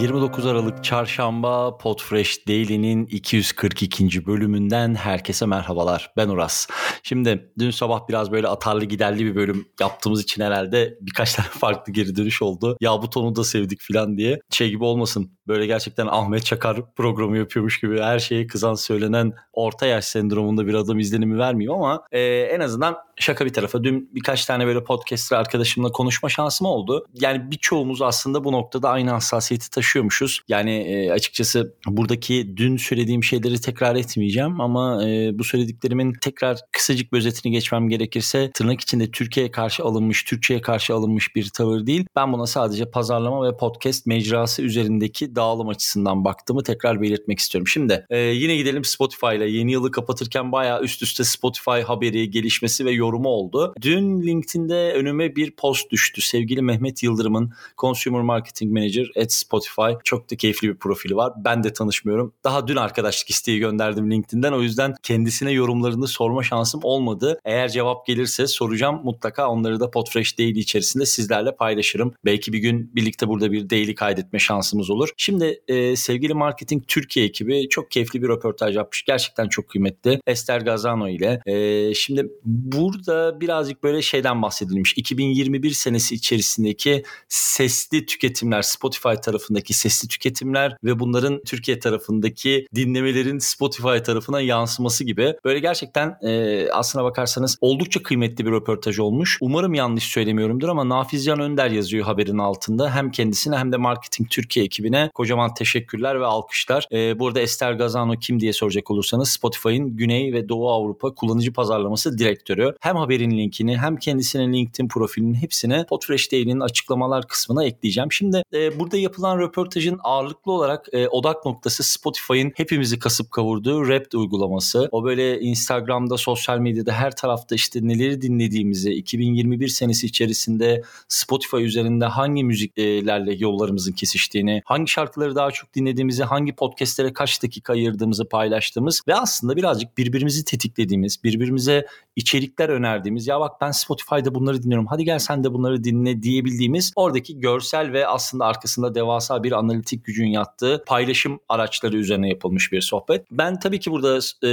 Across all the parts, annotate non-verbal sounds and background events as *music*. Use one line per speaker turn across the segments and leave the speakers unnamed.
29 Aralık Çarşamba Podfresh Daily'nin 242. bölümünden herkese merhabalar. Ben Uras. Şimdi dün sabah biraz böyle atarlı giderli bir bölüm yaptığımız için herhalde birkaç tane *laughs* farklı geri dönüş oldu. Ya bu tonu da sevdik falan diye. Şey gibi olmasın. Böyle gerçekten Ahmet Çakar programı yapıyormuş gibi her şeye kızan söylenen orta yaş sendromunda bir adam izlenimi vermeyeyim ama e, en azından şaka bir tarafa dün birkaç tane böyle podcaster arkadaşımla konuşma şansım oldu. Yani birçoğumuz aslında bu noktada aynı hassasiyeti taşıyormuşuz. Yani e, açıkçası buradaki dün söylediğim şeyleri tekrar etmeyeceğim ama e, bu söylediklerimin tekrar kısacık bir özetini geçmem gerekirse tırnak içinde Türkiye'ye karşı alınmış, Türkçe'ye karşı alınmış bir tavır değil. Ben buna sadece pazarlama ve podcast mecrası üzerindeki dağılım açısından baktığımı tekrar belirtmek istiyorum. Şimdi e, yine gidelim Spotify ile. Yeni yılı kapatırken bayağı üst üste Spotify haberi, gelişmesi ve yorumu oldu. Dün LinkedIn'de önüme bir post düştü. Sevgili Mehmet Yıldırım'ın Consumer Marketing Manager at Spotify. Çok da keyifli bir profili var. Ben de tanışmıyorum. Daha dün arkadaşlık isteği gönderdim LinkedIn'den. O yüzden kendisine yorumlarını sorma şansım olmadı. Eğer cevap gelirse soracağım. Mutlaka onları da Podfresh Daily içerisinde sizlerle paylaşırım. Belki bir gün birlikte burada bir daily kaydetme şansımız olur. Şimdi e, sevgili Marketing Türkiye ekibi çok keyifli bir röportaj yapmış. Gerçekten çok kıymetli. Esther Gazano ile. E, şimdi burada birazcık böyle şeyden bahsedilmiş. 2021 senesi içerisindeki sesli tüketimler, Spotify tarafındaki sesli tüketimler ve bunların Türkiye tarafındaki dinlemelerin Spotify tarafına yansıması gibi. Böyle gerçekten e, aslına bakarsanız oldukça kıymetli bir röportaj olmuş. Umarım yanlış söylemiyorumdur ama Nafizcan Önder yazıyor haberin altında. Hem kendisine hem de Marketing Türkiye ekibine kocaman teşekkürler ve alkışlar. E, burada Esther Gazano kim diye soracak olursanız Spotify'ın Güney ve Doğu Avrupa kullanıcı pazarlaması direktörü. Hem haberin linkini hem kendisinin LinkedIn profilinin hepsini Podfresh Daily'nin açıklamalar kısmına ekleyeceğim. Şimdi e, burada yapılan röportajın ağırlıklı olarak e, odak noktası Spotify'ın hepimizi kasıp kavurduğu Wrapped uygulaması. O böyle Instagram'da, sosyal medyada her tarafta işte neleri dinlediğimizi, 2021 senesi içerisinde Spotify üzerinde hangi müziklerle yollarımızın kesiştiğini, hangi şarkıları daha çok dinlediğimizi, hangi podcastlere kaç dakika ayırdığımızı paylaştığımız ve aslında birazcık birbirimizi tetiklediğimiz, birbirimize içerikler önerdiğimiz ya bak ben Spotify'da bunları dinliyorum hadi gel sen de bunları dinle diyebildiğimiz oradaki görsel ve aslında arkasında devasa bir analitik gücün yattığı paylaşım araçları üzerine yapılmış bir sohbet. Ben tabii ki burada e,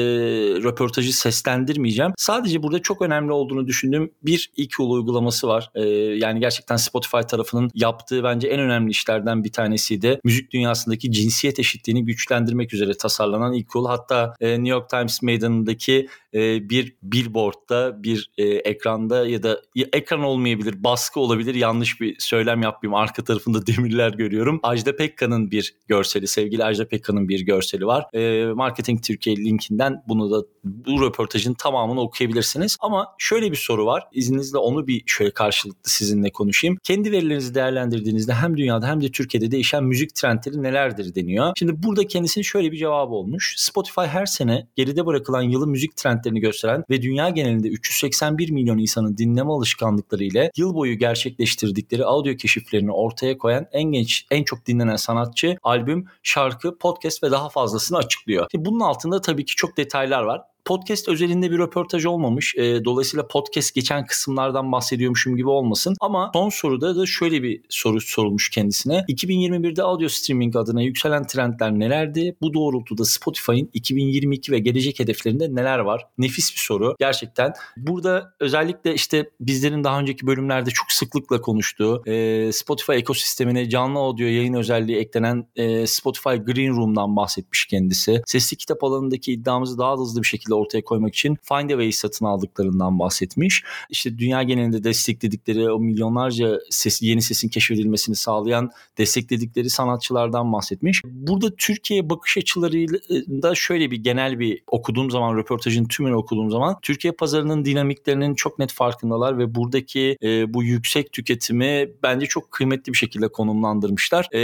röportajı seslendirmeyeceğim. Sadece burada çok önemli olduğunu düşündüğüm bir EQ uygulaması var. E, yani gerçekten Spotify tarafının yaptığı bence en önemli işlerden bir tanesiydi. Müzik dünyasındaki cinsiyet eşitliğini güçlendirmek üzere tasarlanan EQ. Hatta e, New York Times meydanındaki e, bir billboardda, bir e, ekranda ya da ya, ekran olmayabilir, baskı olabilir. Yanlış bir söylem yapmayayım. Arka tarafında *laughs* demirler görüyorum. Ajda Pekka'nın bir görseli, sevgili Ajda Pekka'nın bir görseli var. E, Marketing Türkiye linkinden bunu da bu röportajın tamamını okuyabilirsiniz. Ama şöyle bir soru var. İzninizle onu bir şöyle karşılıklı sizinle konuşayım. Kendi verilerinizi değerlendirdiğinizde hem dünyada hem de Türkiye'de değişen müzik trendleri nelerdir deniyor. Şimdi burada kendisinin şöyle bir cevabı olmuş. Spotify her sene geride bırakılan yılın müzik trendlerini gösteren ve dünya genelinde 381 milyon insanın dinleme alışkanlıkları ile yıl boyu gerçekleştirdikleri audio keşiflerini ortaya koyan en genç, en çok dinlenen sanatçı, albüm, şarkı, podcast ve daha fazlasını açıklıyor. Bunun altında tabii ki çok detaylar var podcast özelinde bir röportaj olmamış. E, dolayısıyla podcast geçen kısımlardan bahsediyormuşum gibi olmasın. Ama son soruda da şöyle bir soru sorulmuş kendisine. 2021'de audio streaming adına yükselen trendler nelerdi? Bu doğrultuda Spotify'ın 2022 ve gelecek hedeflerinde neler var? Nefis bir soru gerçekten. Burada özellikle işte bizlerin daha önceki bölümlerde çok sıklıkla konuştuğu e, Spotify ekosistemine canlı audio yayın özelliği eklenen e, Spotify Green Room'dan bahsetmiş kendisi. Sesli kitap alanındaki iddiamızı daha hızlı bir şekilde şekilde ortaya koymak için Findaway'i satın aldıklarından bahsetmiş. İşte dünya genelinde destekledikleri o milyonlarca ses, yeni sesin keşfedilmesini sağlayan destekledikleri sanatçılardan bahsetmiş. Burada Türkiye bakış açılarıyla şöyle bir genel bir okuduğum zaman röportajın tümünü okuduğum zaman Türkiye pazarının dinamiklerinin çok net farkındalar ve buradaki e, bu yüksek tüketimi bence çok kıymetli bir şekilde konumlandırmışlar. E,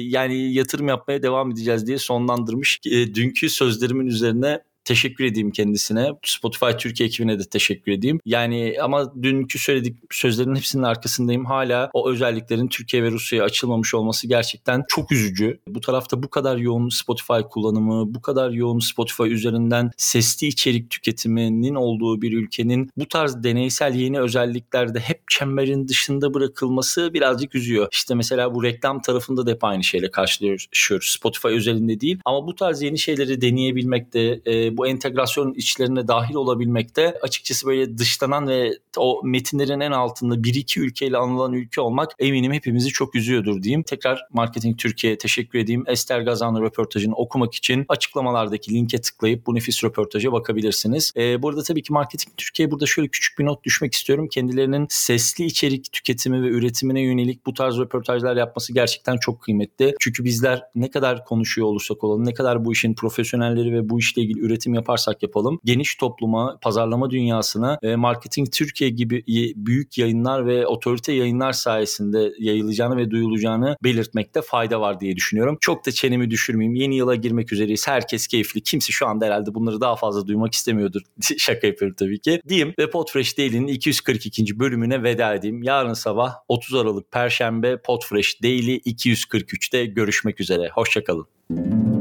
yani yatırım yapmaya devam edeceğiz diye sonlandırmış. E, dünkü sözlerimin üzerine teşekkür edeyim kendisine. Spotify Türkiye ekibine de teşekkür edeyim. Yani ama dünkü söyledik sözlerin hepsinin arkasındayım. Hala o özelliklerin Türkiye ve Rusya'ya açılmamış olması gerçekten çok üzücü. Bu tarafta bu kadar yoğun Spotify kullanımı, bu kadar yoğun Spotify üzerinden sesli içerik tüketiminin olduğu bir ülkenin bu tarz deneysel yeni özelliklerde hep çemberin dışında bırakılması birazcık üzüyor. İşte mesela bu reklam tarafında da hep aynı şeyle karşılaşıyoruz. Spotify özelinde değil ama bu tarz yeni şeyleri deneyebilmekte, e, bu entegrasyonun içlerine dahil olabilmekte açıkçası böyle dışlanan ve o metinlerin en altında bir iki ülkeyle anılan ülke olmak eminim hepimizi çok üzüyordur diyeyim. Tekrar Marketing Türkiye'ye teşekkür edeyim. Ester Gazanlı röportajını okumak için açıklamalardaki linke tıklayıp bu nefis röportaja bakabilirsiniz. E, burada tabii ki Marketing Türkiye burada şöyle küçük bir not düşmek istiyorum. Kendilerinin sesli içerik tüketimi ve üretimine yönelik bu tarz röportajlar yapması gerçekten çok kıymetli. Çünkü bizler ne kadar konuşuyor olursak olalım, ne kadar bu işin profesyonelleri ve bu işle ilgili üretim yaparsak yapalım, geniş topluma, pazarlama dünyasına e, Marketing Türkiye gibi büyük yayınlar ve otorite yayınlar sayesinde yayılacağını ve duyulacağını belirtmekte fayda var diye düşünüyorum. Çok da çenemi düşürmeyeyim. Yeni yıla girmek üzereyiz. Herkes keyifli. Kimse şu anda herhalde bunları daha fazla duymak istemiyordur. *laughs* Şaka yapıyorum tabii ki. Diyeyim ve Podfresh Daily'nin 242. bölümüne veda edeyim. Yarın sabah 30 Aralık Perşembe Podfresh Daily 243'te görüşmek üzere. Hoşçakalın.